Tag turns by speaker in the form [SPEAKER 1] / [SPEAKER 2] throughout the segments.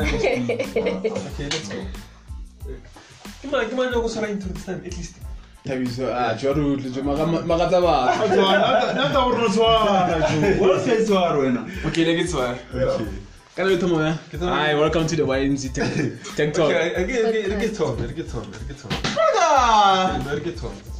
[SPEAKER 1] okay, let's go. Come on, come on, go try into this time at least.
[SPEAKER 2] thabiso a jwa re makatsa batho
[SPEAKER 3] nata gore no tshwana jo wa se tshwara wena
[SPEAKER 2] okay le ke tshwara ka le thomo ya hi welcome to the YMZ tech tech talk
[SPEAKER 1] Okay, I get, I get, I get Tom, I get Tom, I get Tom.
[SPEAKER 3] brother
[SPEAKER 1] I get Tom.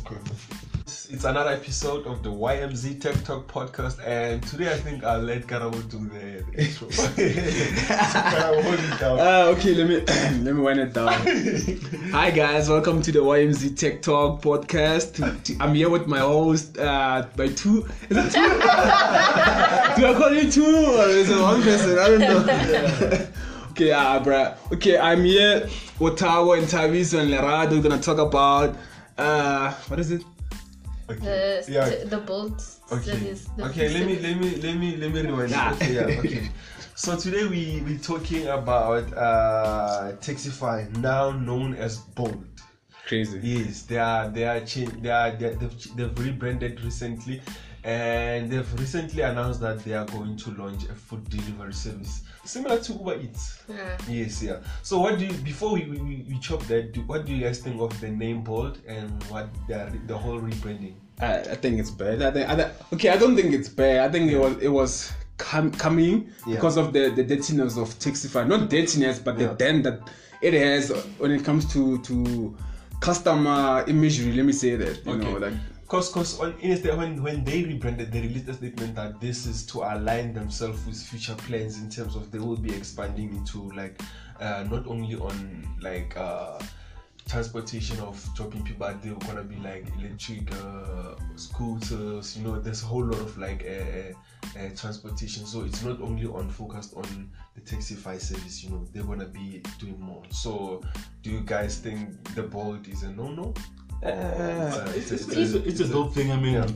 [SPEAKER 1] It's another episode of the YMZ Tech Talk podcast, and today I think I'll let Karabo do the, intro. It down.
[SPEAKER 2] Ah, okay, let me let me wind it down. Hi guys, welcome to the YMZ Tech Talk podcast. I'm here with my host, uh, by two. Is it two? Do I call you two or is it one person? I don't know. okay, uh, bruh. Okay, I'm here with Tawo and Tavis and Lerato. We're gonna talk about uh, what is it?
[SPEAKER 1] Okay.
[SPEAKER 4] The,
[SPEAKER 1] yeah.
[SPEAKER 4] st- the bolt
[SPEAKER 1] Okay.
[SPEAKER 4] the
[SPEAKER 1] Okay. Let me let me let me let me rewind. it.
[SPEAKER 2] Nah.
[SPEAKER 1] Okay. Yeah. Okay. So today we we talking about uh Taxify, now known as Bolt.
[SPEAKER 2] Crazy.
[SPEAKER 1] Yes, they are they are change they are they are, they've, they've rebranded recently, and they've recently announced that they are going to launch a food delivery service similar to Uber Eats.
[SPEAKER 4] Yeah.
[SPEAKER 1] Yes, yeah. So what do you before we we, we- we chop that? Do, what do you guys think of the name Bolt and what the the whole rebranding?
[SPEAKER 2] I, I think it's bad. I think, I, think- okay, I don't think it's bad. I think it was it was com- coming
[SPEAKER 1] Yeah.
[SPEAKER 2] because of the the dirtiness of Taxify. Not dirtiness, but
[SPEAKER 1] Yeah.
[SPEAKER 2] the dent that it has when it comes to to customer imagery. Let me say that. You know, like
[SPEAKER 1] Cause, cause on Insta, when when they rebranded, they released a statement that this is to align themselves with future plans in terms of they will be expanding into like uh, not only on like uh, transportation of dropping people, but they're gonna be like electric uh, scooters. You know, there's a whole lot of like uh, uh, transportation. So it's not only on focused on the Taxify service. You know, they're gonna be doing more. So, do you guys think the Bolt is a no-no?
[SPEAKER 2] Uh,
[SPEAKER 3] it's, it's, it's, a, it's a dope thing. I mean,
[SPEAKER 1] Yeah.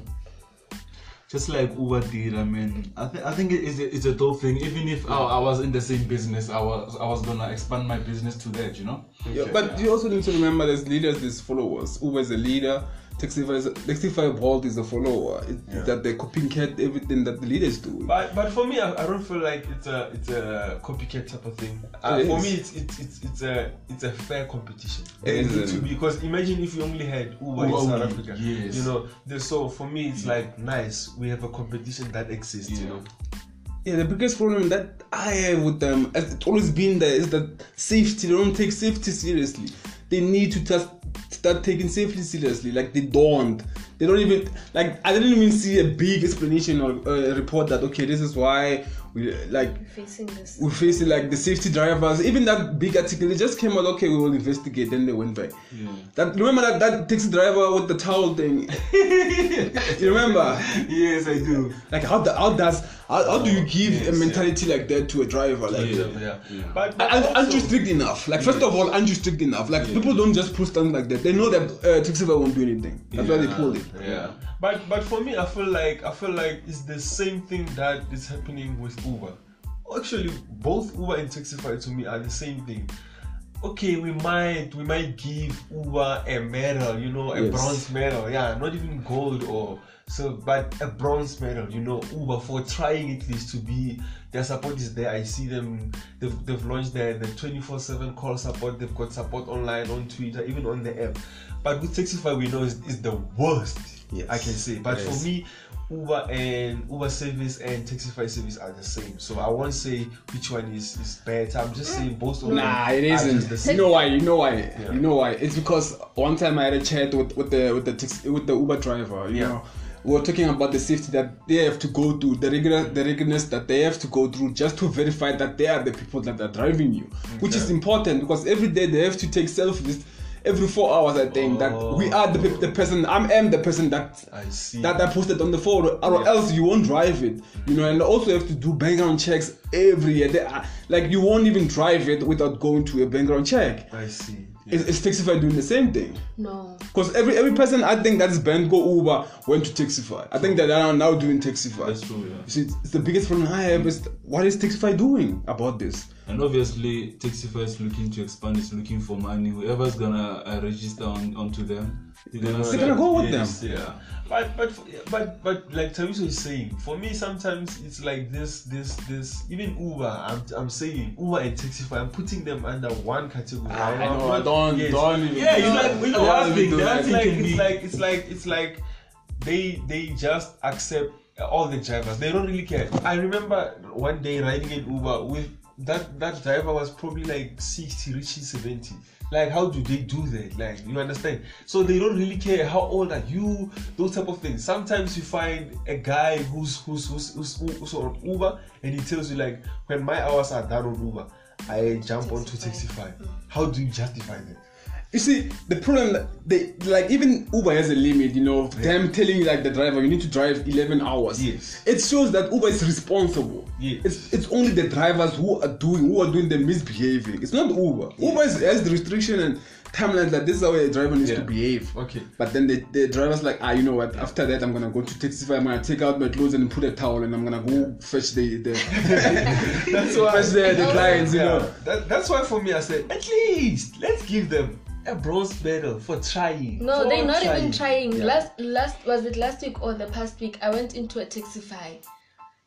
[SPEAKER 3] Just like Uber did. I mean, I think I think it is a, it's a dope thing. Even if I, I was in the same business, I was I was gonna expand my business to that. You know.
[SPEAKER 2] yeah,
[SPEAKER 1] Okay.
[SPEAKER 2] but you also need to remember there's leaders, there's followers. Uber is a leader. Taxify is Taxify Bolt is a follower. It,
[SPEAKER 1] Yeah.
[SPEAKER 2] That they copycat everything that the leaders do.
[SPEAKER 1] But but for me, I, I don't feel like it's a it's a copycat type of thing. Uh, for
[SPEAKER 2] is.
[SPEAKER 1] me, it's it's it's it's a it's a fair competition.
[SPEAKER 2] It
[SPEAKER 1] It
[SPEAKER 2] is,
[SPEAKER 1] needs to be because imagine if you only had Uber in South Africa.
[SPEAKER 3] yes.
[SPEAKER 1] You know, the, so for me, it's like nice. We have a competition that exists. You know.
[SPEAKER 2] Yeah, the biggest problem that I have with them, as it's always been there, is that safety. They don't take safety seriously. They need to just start taking safety seriously. Like they don't. They don't even like. I didn't even see a big explanation or a report that okay, this is why we like
[SPEAKER 4] Facing this.
[SPEAKER 2] we're facing like the safety drivers. Even that big article, it just came out. Okay, we will investigate. Then they went back.
[SPEAKER 3] Yeah.
[SPEAKER 2] That remember that that taxi driver with the towel thing. you remember?
[SPEAKER 3] Yes, I do.
[SPEAKER 2] Like how the, how does how, how do you give
[SPEAKER 3] Yes,
[SPEAKER 2] a mentality like that to a driver? Like
[SPEAKER 3] Yeah.
[SPEAKER 1] Yeah.
[SPEAKER 3] Yeah.
[SPEAKER 1] But, but also-
[SPEAKER 2] aren't you strict enough? Like first of all, aren't you strict enough? Like people don't just pull stuff like that. They know that uh, Taxify won't do anything. That's why they
[SPEAKER 3] Yeah.
[SPEAKER 2] pulled it.
[SPEAKER 3] Yeah.
[SPEAKER 1] But but for me, I feel like I feel like it's the same thing that is happening with Uber. Actually, both Uber and Taxify to me are the same thing. Okay, we might we might give Uber a medal, you know, a
[SPEAKER 2] Yes.
[SPEAKER 1] bronze medal. Yeah, not even gold or so, but a bronze medal. You know, Uber for trying at least to be their support is there. I see them. They've, they've launched their the twenty four seven call support. They've got support online on Twitter, even on the app. But with Taxify, we know is is the worst.
[SPEAKER 2] Yes.
[SPEAKER 1] I can say. But
[SPEAKER 2] Yes.
[SPEAKER 1] for me, Uber and Uber service and Taxify service are the same. So I won't say which one is, is better. I'm just saying both of them.
[SPEAKER 2] Nah, it isn't. You know why? You know why?
[SPEAKER 1] Yeah.
[SPEAKER 2] You know why? It's because one time I had a chat with, with the with the taxi, with the Uber driver. You
[SPEAKER 1] Yeah.
[SPEAKER 2] know, we were talking about the safety that they have to go through, the regular the regularness that they have to go through just to verify that they are the people that are driving you, which is important because every day they have to take selfies. Every four hours, I think that we oh. are the, the person. I'm am the person that
[SPEAKER 1] I see.
[SPEAKER 2] that I posted on the photo, or
[SPEAKER 1] Yeah.
[SPEAKER 2] else you won't drive it. You know, and also you have to do background checks every year. They are, like you won't even drive it without going to a background check.
[SPEAKER 1] I see.
[SPEAKER 2] Is, is Taxify doing the same thing?
[SPEAKER 4] No.
[SPEAKER 2] Because every every person I think that is banned go Uber went to Taxify. I think that they are now doing Taxify.
[SPEAKER 3] That's true. Yeah.
[SPEAKER 2] You see, it's, it's the biggest problem I have is what is Taxify doing about this?
[SPEAKER 3] And obviously, Taxify is looking to expand. It's looking for money. Whoever's gonna uh, register on onto them, You're gonna
[SPEAKER 2] They're gonna go with
[SPEAKER 3] yes,
[SPEAKER 2] them.
[SPEAKER 3] Yeah.
[SPEAKER 1] But but but but like Thabiso is saying, for me sometimes it's like this this this even Uber. I'm I'm saying Uber and Taxify. I'm putting them under one category.
[SPEAKER 2] Ah, I
[SPEAKER 1] I'm
[SPEAKER 2] know,
[SPEAKER 1] not-
[SPEAKER 2] don't- don't even-
[SPEAKER 1] Yeah, it's
[SPEAKER 3] No,
[SPEAKER 1] like
[SPEAKER 3] we
[SPEAKER 1] you
[SPEAKER 3] know
[SPEAKER 1] know,
[SPEAKER 3] one
[SPEAKER 1] it's
[SPEAKER 3] thing,
[SPEAKER 1] like-
[SPEAKER 3] the
[SPEAKER 1] it's like it's
[SPEAKER 3] be-
[SPEAKER 1] like it's like it's like they they just accept all the drivers. They don't really care. I remember one day riding in Uber with that that driver was probably like 60 reaching 70 like how do they do that? Like you understand? So they don't really care how old are you those type of things. Sometimes you find a guy who's who's who's, who's, who's on uber and he tells you like when my hours are done on uber i jump onto taxify how do you justify that
[SPEAKER 2] You see, the problem they like even Uber has a limit, you know, of them telling like the driver you need to drive 11 hours.
[SPEAKER 1] Yes.
[SPEAKER 2] It shows that Uber is responsible.
[SPEAKER 1] Yes.
[SPEAKER 2] It's it's only the drivers who are doing who are doing the misbehaving. It's not Uber. Uber is, has the restriction and timelines that this is how a driver needs to behave.
[SPEAKER 1] Okay.
[SPEAKER 2] But then the, the driver's like, ah, you know what? After that, I'm gonna go to Taxify. I'm gonna take out my clothes and put a towel, and I'm gonna go fetch the the
[SPEAKER 1] that's why
[SPEAKER 2] fetch the, the clients. You know.
[SPEAKER 1] that, that's why for me I said at least let's give them a bronze medal for trying.
[SPEAKER 4] No,
[SPEAKER 1] for
[SPEAKER 4] they're not even trying.
[SPEAKER 1] Yeah.
[SPEAKER 4] Last last was it last week or the past week? I went into a Taxify,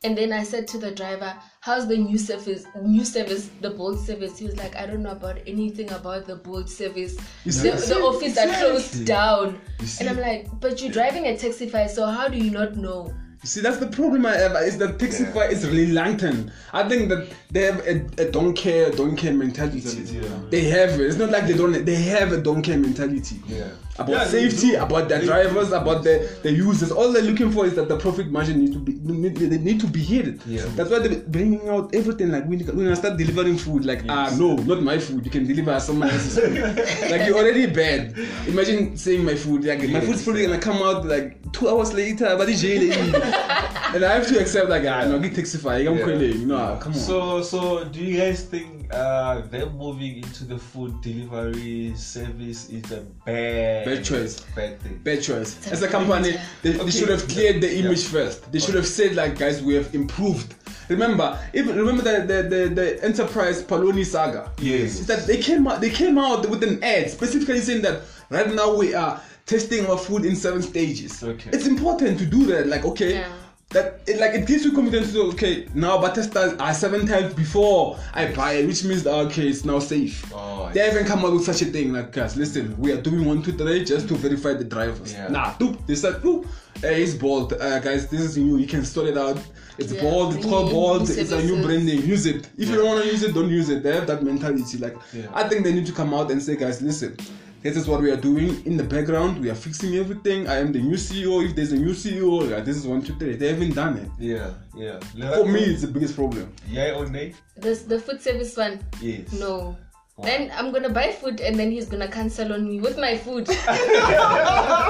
[SPEAKER 4] and then I said to the driver, "How's the new service? New service, the Bolt service?" He was like, "I don't know about anything about the Bolt service. The, the office are closed down." And I'm like, "But you're driving a Taxify, so how do you not know?"
[SPEAKER 2] See, that's the problem I have is that Taxify is reluctant. I think that they have a, a don't care, don't care mentality.
[SPEAKER 3] Yeah.
[SPEAKER 2] They have it. It's not like they don't. They have a don't care mentality.
[SPEAKER 1] Yeah.
[SPEAKER 2] About
[SPEAKER 1] Yeah,
[SPEAKER 2] safety, about their
[SPEAKER 1] They
[SPEAKER 2] drivers, about the, the users. All they're looking for is that the profit margin needs to be need, they need to be hit.
[SPEAKER 1] Yeah.
[SPEAKER 2] That's why they're bringing out everything. Like when when I start delivering food, like ah no, not my food. You can deliver someone else's food. like you're already bad. Imagine saying my food. Like my food's probably gonna come out like two hours later, but it's jail. and I have to accept like ah no, get taxify. I'm
[SPEAKER 1] Yeah.
[SPEAKER 2] calling. You know, ah, come on.
[SPEAKER 1] So so do you guys think uh them moving into the food delivery service is a bad
[SPEAKER 2] Bad choice.
[SPEAKER 1] Bad thing.
[SPEAKER 2] Bad choice. As a company,
[SPEAKER 4] idea.
[SPEAKER 2] they, they should have cleared the
[SPEAKER 1] Yeah.
[SPEAKER 2] image first. They should have said like, guys, we have improved. Remember, even remember the the, the, the enterprise polony saga.
[SPEAKER 1] Yes.
[SPEAKER 2] Is that they came out they came out with an ad specifically saying that right now we are testing our food in seven stages.
[SPEAKER 1] Okay.
[SPEAKER 2] It's important to do that. Like, okay.
[SPEAKER 4] Yeah.
[SPEAKER 2] That it, like it gives you confidence to okay now but testers are seven times before I buy it, which means that okay it's now safe.
[SPEAKER 1] Oh,
[SPEAKER 2] they haven't come up with such a thing like guys listen we are doing one two three just to verify the drivers.
[SPEAKER 1] Yeah.
[SPEAKER 2] Nah, doop, they said doop, hey, it's bold uh, guys this is new you can sort it out. It's
[SPEAKER 4] Yeah,
[SPEAKER 2] bold, it's
[SPEAKER 4] bringing
[SPEAKER 2] called
[SPEAKER 4] in
[SPEAKER 2] bold,
[SPEAKER 4] new
[SPEAKER 2] it's a new
[SPEAKER 4] brand
[SPEAKER 2] name. use it. If you don't want to use it, don't use it. They have that mentality. Like
[SPEAKER 1] Yeah.
[SPEAKER 2] I think they need to come out and say, guys, listen, this is what we are doing in the background. We are fixing everything. I am the new CEO. If there's a new CEO, yeah, this is one, two, three. They haven't done it.
[SPEAKER 1] Yeah, yeah.
[SPEAKER 2] For me, it's the biggest problem.
[SPEAKER 1] yeah or nay?
[SPEAKER 4] This the food service one.
[SPEAKER 1] Yes.
[SPEAKER 4] No. Then I'm gonna buy food and then he's gonna cancel on me with my food.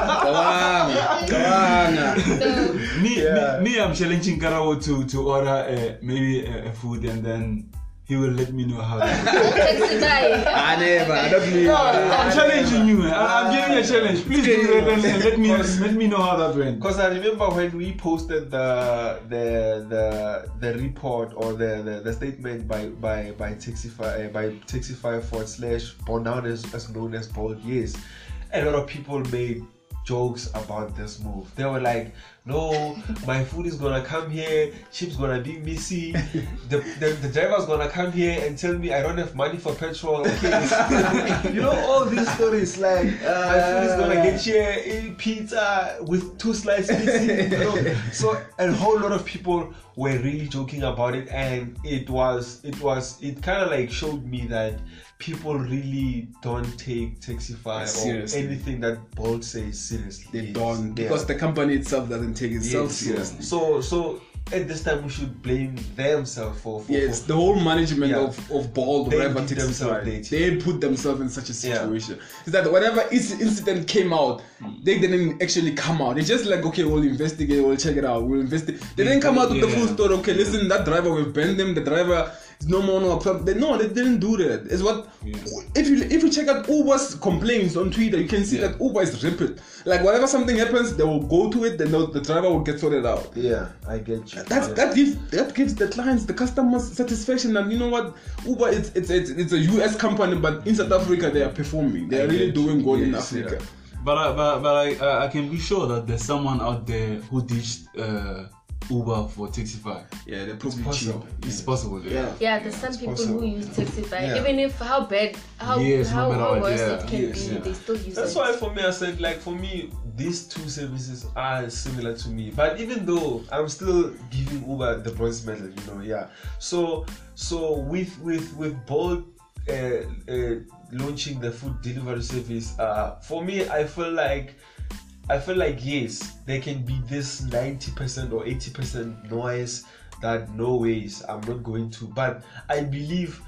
[SPEAKER 2] Kawanga, kawanga.
[SPEAKER 4] so
[SPEAKER 3] Me,
[SPEAKER 1] Yeah.
[SPEAKER 3] me, me, I'm challenging Karabo to to order uh, maybe a, a food and then he will let me know how. to
[SPEAKER 4] taxi buy.
[SPEAKER 2] I never. I don't need.
[SPEAKER 3] I'm challenging you, man. I- I'm giving you a challenge. Please do that and, and let me let me know how that went.
[SPEAKER 1] Because I remember when we posted the the the the report or the, the, the statement by by by Taxify uh, by Taxify forward slash born down as, as known as Bolt. Yes, a lot of people made jokes about this move. They were like, "No, my food is gonna come here. Ship's gonna be missing. The, the the driver's gonna come here and tell me I don't have money for petrol. You know all these stories like my food is gonna get here in pizza with two slices missing. You know? So a whole lot of people were really joking about it, and it was it was it kind of like showed me that people really don't take Taxify or anything that Bolt says seriously.
[SPEAKER 2] They don't
[SPEAKER 1] Yeah.
[SPEAKER 2] because the company itself doesn't take itself
[SPEAKER 1] Yes,
[SPEAKER 2] seriously.
[SPEAKER 1] So so at this time we should blame themselves for, for,
[SPEAKER 2] Yes,
[SPEAKER 1] for
[SPEAKER 2] the whole management
[SPEAKER 1] Yeah.
[SPEAKER 2] of, of Bolt,
[SPEAKER 1] They
[SPEAKER 2] whatever
[SPEAKER 1] did
[SPEAKER 2] takes
[SPEAKER 1] themselves
[SPEAKER 2] right,
[SPEAKER 1] dirty.
[SPEAKER 2] they put themselves in such a
[SPEAKER 1] Yeah.
[SPEAKER 2] situation. Is that whenever inc- incident came out, hmm. they didn't actually come out. They just like, okay, we'll investigate, we'll check it out, we'll investigate. They didn't come out with the full
[SPEAKER 3] Yeah.
[SPEAKER 2] story. Okay, listen, that driver, we've banned him. The driver no more no problem. They, no, they didn't do that. It's what if you if you check out Uber's complaints on Twitter, you can see
[SPEAKER 3] Yeah.
[SPEAKER 2] that Uber is rapid. Like whatever something happens, they will go to it. Then they'll- the driver will get sorted out.
[SPEAKER 1] Yeah, I get you.
[SPEAKER 2] That's
[SPEAKER 1] yeah.
[SPEAKER 2] that gives that gives the clients, the customers satisfaction, and you know what? Uber it's it's it's, it's a US company, but in South Africa they are performing. They
[SPEAKER 1] I
[SPEAKER 2] are really
[SPEAKER 1] get
[SPEAKER 2] doing
[SPEAKER 1] you.
[SPEAKER 2] good in
[SPEAKER 1] Yes,
[SPEAKER 2] Africa.
[SPEAKER 3] But I, but, but I, uh, I can be sure that there's someone out there who ditched uh, Uber for Taxify.
[SPEAKER 2] Yeah, they're probably cheap.
[SPEAKER 1] possible.
[SPEAKER 3] It's possible. Yeah.
[SPEAKER 2] Yeah.
[SPEAKER 4] Yeah, there's some
[SPEAKER 1] It's
[SPEAKER 4] people
[SPEAKER 1] possible.
[SPEAKER 4] who use Taxify,
[SPEAKER 1] Yeah.
[SPEAKER 4] even if how bad, how
[SPEAKER 3] Yes,
[SPEAKER 4] how,
[SPEAKER 3] matter
[SPEAKER 4] how
[SPEAKER 3] what,
[SPEAKER 4] worse
[SPEAKER 3] yeah.
[SPEAKER 4] it can
[SPEAKER 1] Yes,
[SPEAKER 4] be,
[SPEAKER 3] yeah.
[SPEAKER 4] they still use
[SPEAKER 1] That's
[SPEAKER 4] it.
[SPEAKER 1] why for me I said like for me these two services are similar to me. But even though I'm still giving Uber the bronze medal, you know, yeah. So so with with with both uh, uh, launching the food delivery service, uh, for me I feel like I feel like yes, there can be this 90% or 80% noise that no ways I'm not going to. But I believe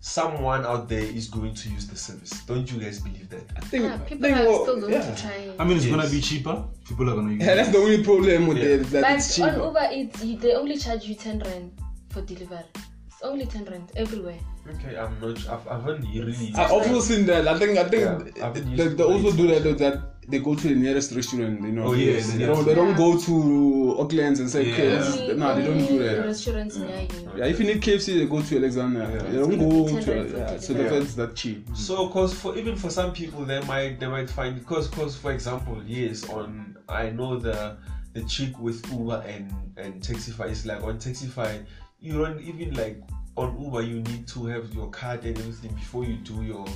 [SPEAKER 1] someone out there is going to use the service. Don't you guys believe that?
[SPEAKER 2] I think,
[SPEAKER 4] yeah, people
[SPEAKER 2] think
[SPEAKER 4] are
[SPEAKER 2] what-
[SPEAKER 4] still going
[SPEAKER 2] yeah.
[SPEAKER 4] to try.
[SPEAKER 3] I mean, it's
[SPEAKER 1] Yes.
[SPEAKER 3] gonna be cheaper. People are gonna use
[SPEAKER 2] Yeah,
[SPEAKER 3] it.
[SPEAKER 2] that's the only problem with
[SPEAKER 1] Yeah.
[SPEAKER 2] it. That it's
[SPEAKER 4] but on. Uber Eats, you, they only charge you 10 rand for delivery. It's only 10 rand everywhere.
[SPEAKER 1] Okay, I'm not. I've, I haven't really.
[SPEAKER 2] I also seen that. I think I think
[SPEAKER 1] Yeah, I've been used
[SPEAKER 2] they, they also do that. That they go to the nearest restaurant. You know.
[SPEAKER 1] Oh, yes,
[SPEAKER 2] They
[SPEAKER 1] yes.
[SPEAKER 2] don't. They don't go to Auckland's and say, okay,
[SPEAKER 3] Yeah.
[SPEAKER 2] this is-
[SPEAKER 4] Only-
[SPEAKER 2] no, they don't do that.
[SPEAKER 4] Restaurants near you.
[SPEAKER 2] Yeah, if you need KFC, they go to Alexandra.
[SPEAKER 1] Yeah.
[SPEAKER 2] They don't go to. Yeah, so
[SPEAKER 4] delivery.
[SPEAKER 2] that's that cheap.
[SPEAKER 1] So, cause for even for some people, they might they might find because cause for example, yes, on I know the the trick with Uber and and Taxify is like on Taxify, you don't even like on Uber you need to have your card and everything before you do your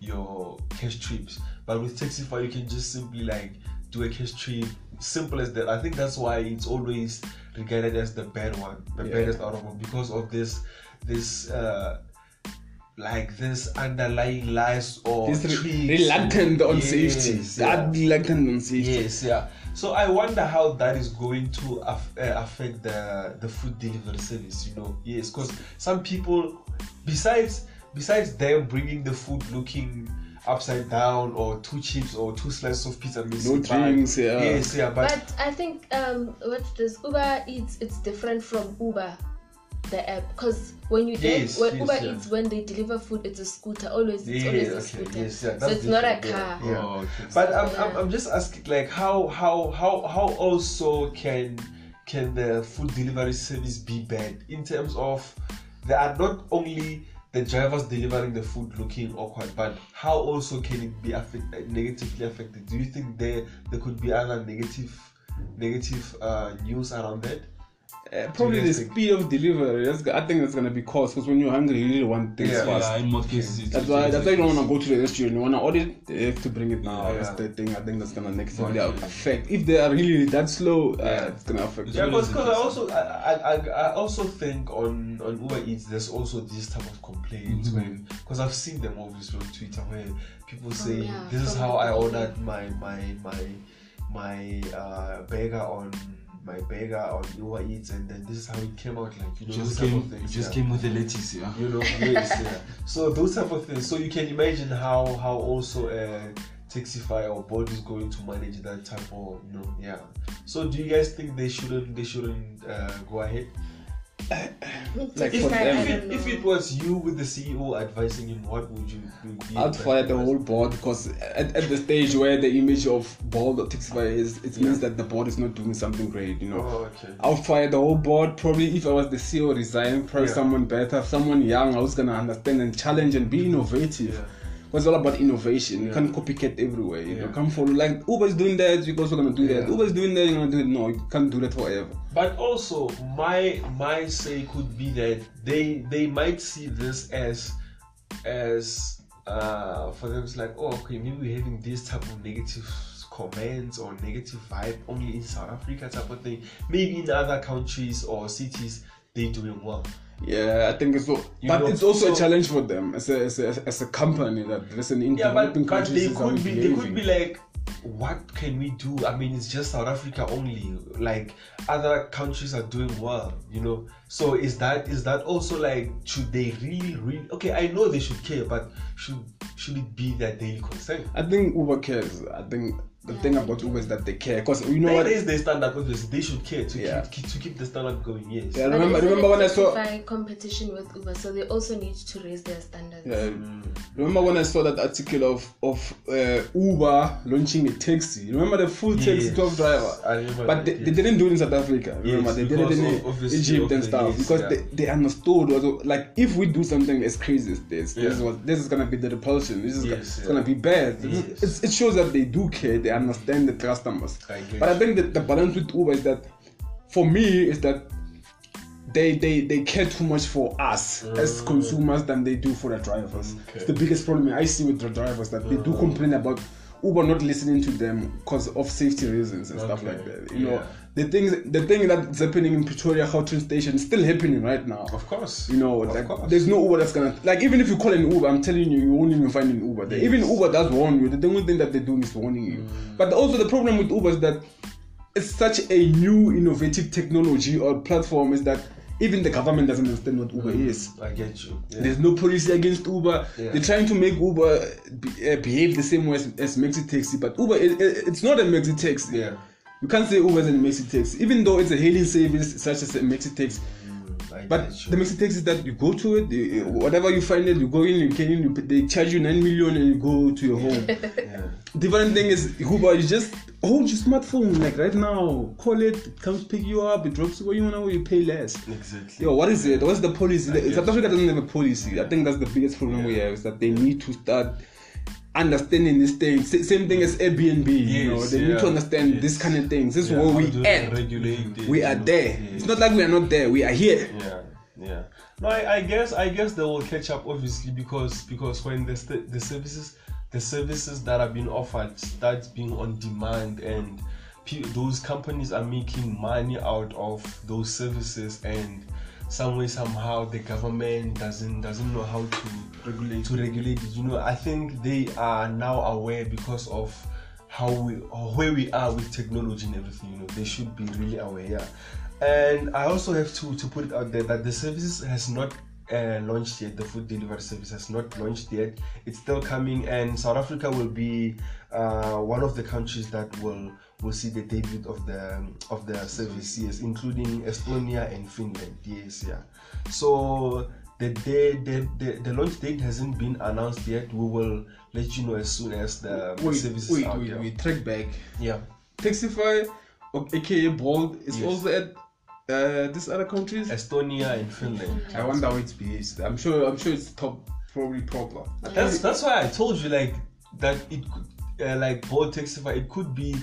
[SPEAKER 1] your cash trips. But with Taxify, you can just simply like do a cash trip. Simple as that. I think that's why it's always regarded as the bad one, the
[SPEAKER 2] Yeah.
[SPEAKER 1] baddest out of all, because of this this uh like this underlying lies or
[SPEAKER 2] He's re- reluctant on
[SPEAKER 1] Yes,
[SPEAKER 2] safety.
[SPEAKER 1] yeah.
[SPEAKER 2] That reluctant on safety.
[SPEAKER 1] Yes, yeah. So I wonder how that is going to aff- uh, affect the the food delivery service. You know, yes, because some people, besides besides them bringing the food looking upside down or two chips or two slices of pizza missing,
[SPEAKER 2] No drinks, yeah.
[SPEAKER 1] Yes, yeah, but,
[SPEAKER 4] But I think um, what's this? Uber Eats it's different from Uber, the app, because when you get
[SPEAKER 1] Yes,
[SPEAKER 4] when
[SPEAKER 1] yes,
[SPEAKER 4] Uber
[SPEAKER 1] yeah.
[SPEAKER 4] Eats when they deliver food, it's a scooter. Always, it's
[SPEAKER 1] yeah,
[SPEAKER 4] always
[SPEAKER 1] okay,
[SPEAKER 4] a scooter.
[SPEAKER 1] yes, yeah.
[SPEAKER 4] so it's not a
[SPEAKER 1] different, yeah,
[SPEAKER 4] car.
[SPEAKER 1] yeah.
[SPEAKER 3] Oh, okay.
[SPEAKER 1] But I'm,
[SPEAKER 4] Yeah.
[SPEAKER 1] I'm, I'm just asking, like, how how how how also can can the food delivery service be bad in terms of there are not only the drivers delivering the food looking awkward, but how also can it be affect, negatively affected? Do you think there there could be other negative negative uh, news around that?
[SPEAKER 2] Uh, probably the speed of delivery. That's, I think that's gonna be cost because when you're hungry, you really want things
[SPEAKER 1] Yeah.
[SPEAKER 2] fast.
[SPEAKER 3] Yeah, in most cases, it's
[SPEAKER 2] That's why. That's why you don't want to go to the restaurant. You want to order it, they have to bring it now.
[SPEAKER 1] Yeah.
[SPEAKER 2] That's the thing. I think that's gonna negatively
[SPEAKER 3] Yeah.
[SPEAKER 2] affect. If they are really that slow, uh, it's gonna affect.
[SPEAKER 1] Yeah,
[SPEAKER 3] always
[SPEAKER 1] because I also I, I, I, I also think on on Uber Eats there's also this type of complaints
[SPEAKER 3] Mhm.
[SPEAKER 1] when because I've seen them obviously on Twitter where people say
[SPEAKER 4] Oh, yeah,
[SPEAKER 1] this is how I ordered my my my my uh, burger on my burger on Uber Eats and then this is how it came out like you know
[SPEAKER 3] just
[SPEAKER 1] those type
[SPEAKER 3] came,
[SPEAKER 1] of things,
[SPEAKER 3] it just
[SPEAKER 1] yeah.
[SPEAKER 3] came with the lettuce, yeah.
[SPEAKER 1] you know yes yeah so those type of things so you can imagine how how also uh Taxify or Bolt is going to manage that type of you know yeah so do you guys think they shouldn't they shouldn't uh, go ahead
[SPEAKER 2] Like
[SPEAKER 1] if,
[SPEAKER 2] for
[SPEAKER 4] I,
[SPEAKER 2] them.
[SPEAKER 1] If, it, if it was you with the CEO advising him, what would you do?
[SPEAKER 2] I'd fire the whole board because at, at the stage where the image of Bolt or Taxify is, it means that the board is not doing something great. You know.
[SPEAKER 1] Oh, okay.
[SPEAKER 2] I'll fire the whole board. Probably if I was the CEO, resign, probably
[SPEAKER 1] Yeah.
[SPEAKER 2] someone better, someone young. I was gonna understand and challenge and be innovative.
[SPEAKER 1] Yeah.
[SPEAKER 2] Because it's all about innovation. You can't copycat everywhere. You know, come follow. Like Uber is doing that, you're also gonna do that.
[SPEAKER 1] Yeah.
[SPEAKER 2] Uber is doing that, you're gonna do it. No, you can't do that forever.
[SPEAKER 1] But also, my my say could be that they they might see this as as uh for them it's like oh okay maybe we're having this type of negative comments or negative vibe only in South Africa type of thing. Maybe in other countries or cities they doing well.
[SPEAKER 2] Yeah, I think it's so.
[SPEAKER 1] You
[SPEAKER 2] but
[SPEAKER 1] know,
[SPEAKER 2] it's also
[SPEAKER 1] so-
[SPEAKER 2] a challenge for them as a, as a as a company that there's an
[SPEAKER 1] Yeah, but,
[SPEAKER 2] developing
[SPEAKER 1] but
[SPEAKER 2] countries
[SPEAKER 1] they could be they could be like, what can we do? I mean, it's just South Africa only. Like other countries are doing well, you know. So is that is that also like should they really really? Okay, I know they should care, but should should it be their daily concern?
[SPEAKER 2] I think Uber cares. I think the
[SPEAKER 4] Yeah,
[SPEAKER 2] thing about
[SPEAKER 4] do.
[SPEAKER 2] Uber is that they care. Because you know
[SPEAKER 1] They
[SPEAKER 2] what?
[SPEAKER 1] raise their standard obviously. They should care to
[SPEAKER 2] Yeah.
[SPEAKER 1] keep, keep to keep the standard going. Yes.
[SPEAKER 2] Yeah,
[SPEAKER 4] But
[SPEAKER 2] remember,
[SPEAKER 4] isn't
[SPEAKER 2] remember when I saw.
[SPEAKER 4] Competition with Uber, so they also need to raise their standards.
[SPEAKER 2] Yeah, remember when I saw that article of of uh, Uber launching a taxi? Remember the full taxi
[SPEAKER 1] Yes.
[SPEAKER 2] 12 driver?
[SPEAKER 1] I remember
[SPEAKER 2] But
[SPEAKER 1] that,
[SPEAKER 2] they,
[SPEAKER 1] yes.
[SPEAKER 2] they didn't do it in South Africa. Remember,
[SPEAKER 1] Yes,
[SPEAKER 2] they did it
[SPEAKER 1] because
[SPEAKER 2] in Egypt and stuff because
[SPEAKER 1] yeah.
[SPEAKER 2] they, they understood. Also, like, if we do something as crazy as this, this,
[SPEAKER 1] Yeah.
[SPEAKER 2] was, this is gonna be the repulsion. This is
[SPEAKER 1] Yes,
[SPEAKER 2] it's
[SPEAKER 1] yeah.
[SPEAKER 2] gonna be bad.
[SPEAKER 1] Yes.
[SPEAKER 2] it's- it shows that they do care. They understand the customers.
[SPEAKER 1] I
[SPEAKER 2] but I think that the balance with Uber is that, for me, is that they they they care too much for us as consumers than they do for the drivers.
[SPEAKER 1] Mm. Okay.
[SPEAKER 2] It's the biggest problem I see with the drivers that they do complain about Uber not listening to them because of safety reasons and stuff like that. You know,
[SPEAKER 1] Yeah.
[SPEAKER 2] The thing the thing that's happening in Pretoria Gautrain station is still happening right now.
[SPEAKER 1] Of course.
[SPEAKER 2] You know,
[SPEAKER 1] Of
[SPEAKER 2] like
[SPEAKER 1] course.
[SPEAKER 2] there's no Uber that's gonna like even if you call an Uber, I'm telling you, you won't even find an Uber there.
[SPEAKER 1] Yes.
[SPEAKER 2] Even Uber does warn you. The only thing that they're doing is warning you.
[SPEAKER 1] Mm.
[SPEAKER 2] But also the problem with Uber is that it's such a new innovative technology or platform is that even the government doesn't understand what Uber is.
[SPEAKER 1] I get you. Yeah.
[SPEAKER 2] There's no policy against Uber.
[SPEAKER 1] Yeah.
[SPEAKER 2] They're trying to make Uber be, uh, behave the same way as, as Maxi Taxi, but Uber it, it- it's not a Maxi Taxi.
[SPEAKER 1] Yeah.
[SPEAKER 2] You can't say Uber is a Maxi Taxi, even though it's a hailing service such as a Maxi Taxi. But the mistake is that you go to it, you, eh, whatever you find it, you go in, you can in, you, they charge you nine million, and you go to your home.
[SPEAKER 1] yeah.
[SPEAKER 2] Different thing is Uber, you just hold your smartphone like right now, call it, it comes pick you up, it drops you where you wanna you pay less.
[SPEAKER 1] Exactly.
[SPEAKER 2] Yo, what is it? What's the policy? South Africa doesn't have a policy. I think that's the biggest problem we have is that they need to start understanding this thing. Sa- Same thing as Airbnb. you know,
[SPEAKER 1] Yes,
[SPEAKER 2] they need to understand
[SPEAKER 1] yes.
[SPEAKER 2] this kind of things. This is where we at.
[SPEAKER 1] it,
[SPEAKER 2] We are there.
[SPEAKER 1] Yes.
[SPEAKER 2] It's not like we are not there. We are here.
[SPEAKER 1] Yeah, yeah. No, I, I guess I guess they will catch up obviously because because when the st- the services the services that are being offered starts being on demand and pe- those companies are making money out of those services and some way somehow the government doesn't doesn't know how to
[SPEAKER 2] Regulate.
[SPEAKER 1] to regulate it. You know, I think they are now aware because of how we or where we are with technology and everything. You know, they should be really aware. Yeah. And I also have to to put it out there that the services has not uh, launched yet. The food delivery service has not launched yet. It's still coming, and South Africa will be uh, one of the countries that will will see the debut of the of the service. Yes, including Estonia and Finland. Yes, yeah. So the day the, the, the launch date hasn't been announced yet. We will let you know as soon as the,
[SPEAKER 2] Wait,
[SPEAKER 1] service
[SPEAKER 2] wait,
[SPEAKER 1] is out.
[SPEAKER 2] wait, wait. Track back.
[SPEAKER 1] yeah.
[SPEAKER 2] Taxify, aka Bolt, is
[SPEAKER 1] Yes.
[SPEAKER 2] also at uh, these other countries.
[SPEAKER 1] Estonia and Finland.
[SPEAKER 2] I wonder how it's based. I'm sure. I'm sure it's top, probably proper.
[SPEAKER 1] That's that's why I told you like that it could uh, like Bolt Taxify it could be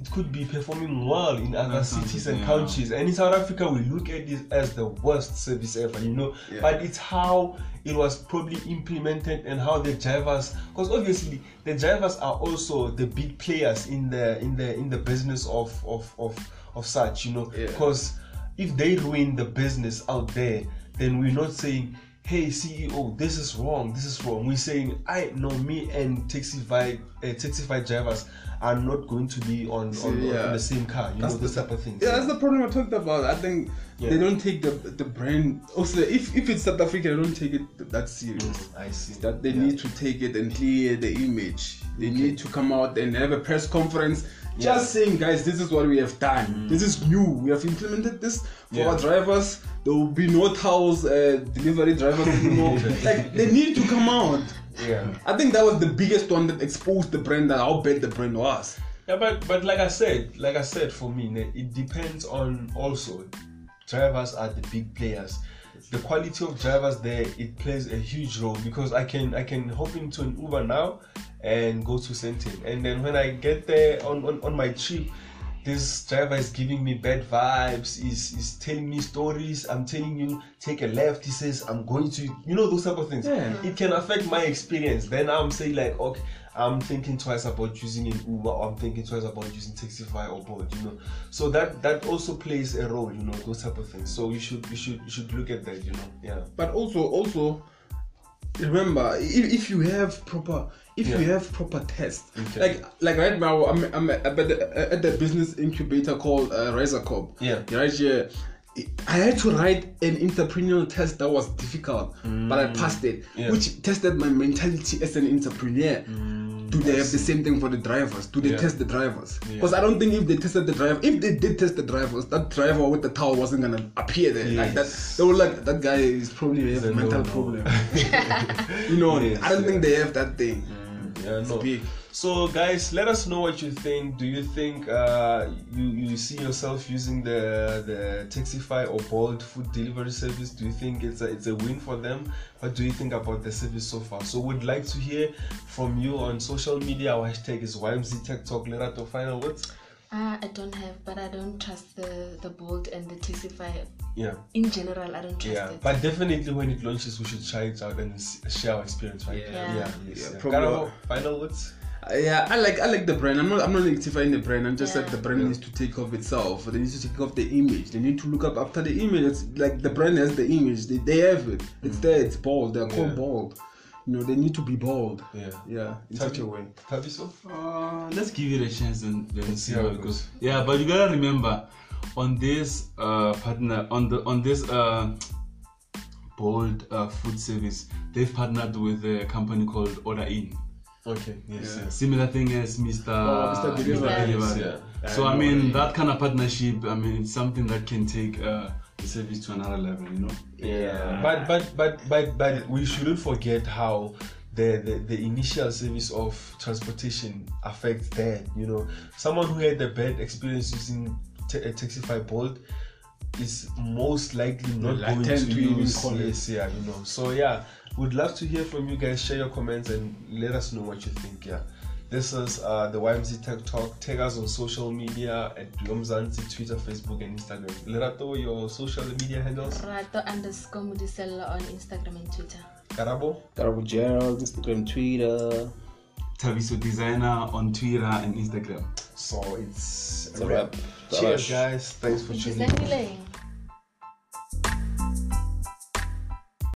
[SPEAKER 1] it could be performing well in other
[SPEAKER 3] Other
[SPEAKER 1] cities and
[SPEAKER 3] yeah.
[SPEAKER 1] countries. And in South Africa we look at this as the worst service ever, you know.
[SPEAKER 2] Yeah.
[SPEAKER 1] But it's how it was probably implemented and how the drivers because obviously the drivers are also the big players in the in the in the business of of of, of such, you know.
[SPEAKER 2] Yeah.
[SPEAKER 1] If they ruin the business out there, then we're not saying, hey CEO, this is wrong, this is wrong. We're saying, I know me and Taxify, uh, Taxify drivers are not going to be on,
[SPEAKER 2] See,
[SPEAKER 1] on,
[SPEAKER 2] yeah.
[SPEAKER 1] on the same car. You
[SPEAKER 2] That's
[SPEAKER 1] know,
[SPEAKER 2] the
[SPEAKER 1] this type of thing.
[SPEAKER 2] Yeah, that's the problem I talked about. I think
[SPEAKER 1] Yeah.
[SPEAKER 2] they don't take the the brand. Also, if if it's South Africa, they don't take it that serious.
[SPEAKER 1] I see.
[SPEAKER 2] That they need to take it and clear the image. They
[SPEAKER 1] Okay.
[SPEAKER 2] need to come out and have a press conference,
[SPEAKER 1] Yeah.
[SPEAKER 2] just saying, guys, this is what we have done. This is new. We have implemented this for
[SPEAKER 1] Yeah.
[SPEAKER 2] our drivers. There will be no towels, uh, delivery drivers anymore. like they need to come out.
[SPEAKER 1] Yeah.
[SPEAKER 2] I think that was the biggest one that exposed the brand and how bad the brand was.
[SPEAKER 1] Yeah, but but like I said, like I said, for me, it depends on also. Drivers are the big players. The quality of drivers there it plays a huge role because I can I can hop into an Uber now and go to Sandton, and then when I get there on on, on my trip. This driver is giving me bad vibes. Is is telling me stories. I'm telling you, take a left. He says, I'm going to. You know those type of things.
[SPEAKER 2] Yeah.
[SPEAKER 1] It can affect my experience. Then I'm saying like, okay, I'm thinking twice about using an Uber or I'm thinking twice about using Taxify or Bolt, you know. So that that also plays a role, you know, those type of things. So you should you should you should look at that, you know. Yeah.
[SPEAKER 2] but also also remember if, if you have proper if
[SPEAKER 1] Yeah.
[SPEAKER 2] you have proper tests
[SPEAKER 1] Okay.
[SPEAKER 2] like like right now i'm, I'm at, the, at the business incubator called uh, Riser Corp.
[SPEAKER 1] Yeah.
[SPEAKER 2] right here I had to write an entrepreneurial test that was difficult, but I passed it,
[SPEAKER 1] Mm. Yeah.
[SPEAKER 2] which tested my mentality as an entrepreneur. Do they have the same thing for the drivers? Do they
[SPEAKER 1] Yeah.
[SPEAKER 2] test the drivers?
[SPEAKER 1] Yeah.
[SPEAKER 2] Because I don't think if they tested the driver, if they did test the drivers, that driver with the towel wasn't gonna appear there like that. They were like, that guy is probably have
[SPEAKER 1] a
[SPEAKER 2] mental problem. you know,
[SPEAKER 1] Yes,
[SPEAKER 2] I don't think they have that thing.
[SPEAKER 1] Yeah,
[SPEAKER 2] It's
[SPEAKER 1] no.
[SPEAKER 2] Big.
[SPEAKER 1] So, guys, let us know what you think. Do you think uh, you you see yourself using the the Taxify or Bolt food delivery service? Do you think it's a it's a win for them? What do you think about the service so far? So, we'd like to hear from you on social media. Our hashtag is YMZ Tech Talk. Lerato, final words.
[SPEAKER 4] Ah, I don't have, but I don't trust the the Bolt and the Taxify.
[SPEAKER 1] Yeah,
[SPEAKER 4] In general, I don't trust
[SPEAKER 1] yeah.
[SPEAKER 4] it.
[SPEAKER 1] But definitely, when it launches, we should try it out and share our experience, right?
[SPEAKER 2] Yeah.
[SPEAKER 1] yeah.
[SPEAKER 4] Yeah.
[SPEAKER 1] yes,
[SPEAKER 2] Yeah,
[SPEAKER 1] yeah.
[SPEAKER 2] probably-
[SPEAKER 1] Karabo, final words.
[SPEAKER 2] Uh, yeah, I like I like the brand. I'm not I'm not negatifying the brand. I'm just
[SPEAKER 4] Yeah.
[SPEAKER 2] like the brand
[SPEAKER 1] Yeah.
[SPEAKER 2] needs to take off itself. They need to take off the image. They need to look up after the image. It's like the brand has the image. They, they have it. It's there. It's bold. They're called
[SPEAKER 1] Yeah.
[SPEAKER 2] bold. You know, they need to be bold.
[SPEAKER 1] Yeah.
[SPEAKER 2] Yeah, in
[SPEAKER 1] Tabi-
[SPEAKER 2] such a way.
[SPEAKER 1] Thabiso?
[SPEAKER 3] Uh, let's give it a chance and then see
[SPEAKER 1] how
[SPEAKER 3] how
[SPEAKER 1] it
[SPEAKER 3] it goes. Yeah, but you gotta remember, on this uh, partner, on the on this uh, Bolt uh, food service, they've partnered with a company called OrderIn.
[SPEAKER 1] Okay. Yes.
[SPEAKER 2] Yeah.
[SPEAKER 1] Yes.
[SPEAKER 3] Similar thing as Mr.
[SPEAKER 2] Oh, Mr. Delivery.
[SPEAKER 3] Delivery.
[SPEAKER 1] Yeah.
[SPEAKER 3] So
[SPEAKER 2] I
[SPEAKER 3] I mean
[SPEAKER 2] it.
[SPEAKER 3] that kind of partnership. I mean it's something that can take uh, the service to another level. You know.
[SPEAKER 1] Yeah, but but but but but we shouldn't forget how the, the the initial service of transportation affects that. You know, someone who had a bad experience using t- a Taxify Bolt is most likely not going to
[SPEAKER 2] to even
[SPEAKER 1] use
[SPEAKER 2] call
[SPEAKER 1] yes, yeah, you know. So yeah, would love to hear from you guys. Share your comments and let us know what you think. Yeah. This is uh, the YMZ Tech Talk. Take us on social media at Yomzansi, Twitter, Facebook, and Instagram. Lerato, your social media handles.
[SPEAKER 4] Rato underscore Mudisela on Instagram and Twitter.
[SPEAKER 1] Karabo.
[SPEAKER 2] Garbo Gerald, Instagram, Twitter.
[SPEAKER 3] Taviso Designer on Twitter and Instagram.
[SPEAKER 1] So it's,
[SPEAKER 2] It's a wrap.
[SPEAKER 1] Cheers, guys. Thanks for tuning in.
[SPEAKER 4] Thank you, Lang.